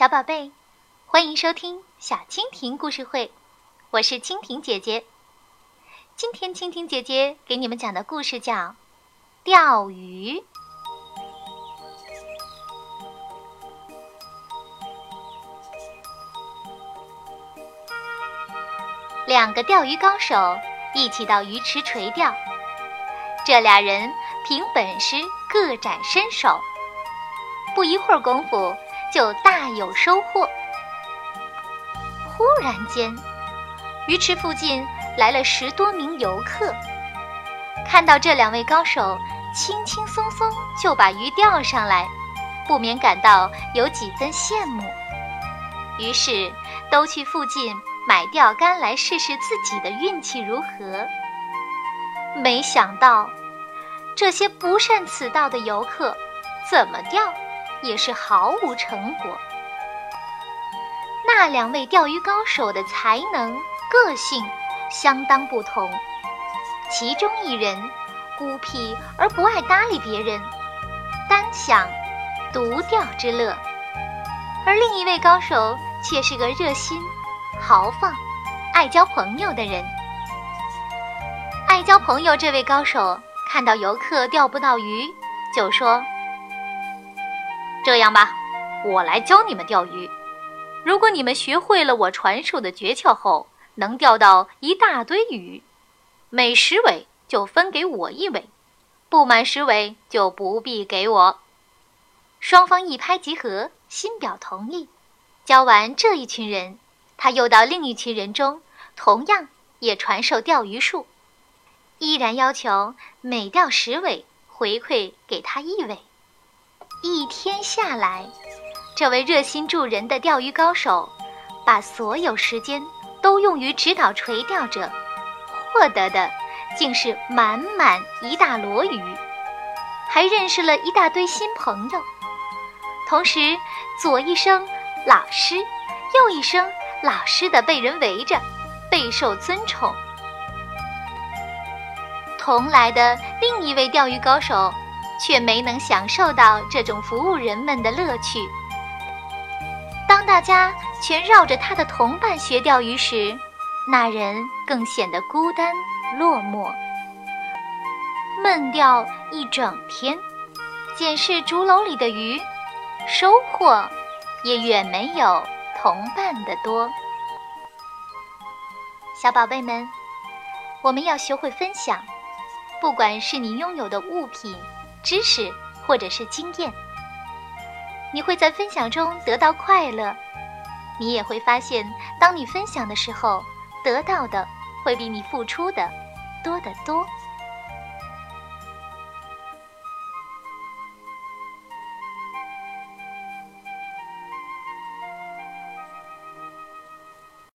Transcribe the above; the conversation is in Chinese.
小宝贝，欢迎收听小蜻蜓故事会，我是蜻蜓姐姐。今天蜻蜓姐姐给你们讲的故事叫《钓鱼》。两个钓鱼高手一起到鱼池垂钓，这俩人凭本事各展身手，不一会儿功夫。就大有收获。忽然间，鱼池附近来了十多名游客，看到这两位高手轻轻松松就把鱼钓上来，不免感到有几分羡慕。于是，都去附近买钓竿来试试自己的运气如何。没想到，这些不善此道的游客怎么钓？也是毫无成果。那两位钓鱼高手的才能、个性相当不同。其中一人孤僻而不爱搭理别人，单享独钓之乐；而另一位高手却是个热心、豪放、爱交朋友的人。爱交朋友这位高手看到游客钓不到鱼，就说。这样吧，我来教你们钓鱼。如果你们学会了我传授的诀窍后，能钓到一大堆鱼，每十尾就分给我一尾，不满十尾就不必给我。双方一拍即合，心表同意。教完这一群人，他又到另一群人中，同样也传授钓鱼术，依然要求每钓十尾回馈给他一尾。一天下来，这位热心助人的钓鱼高手，把所有时间都用于指导垂钓者，获得的竟是满满一大箩鱼，还认识了一大堆新朋友。同时，左一声“老师”，右一声“老师”的被人围着，备受尊崇。同来的另一位钓鱼高手。却没能享受到这种服务人们的乐趣。当大家全绕着他的同伴学钓鱼时，那人更显得孤单落寞，闷钓一整天，检视竹篓里的鱼，收获也远没有同伴的多。小宝贝们，我们要学会分享，不管是你拥有的物品。知识或者是经验，你会在分享中得到快乐。你也会发现，当你分享的时候，得到的会比你付出的多得多。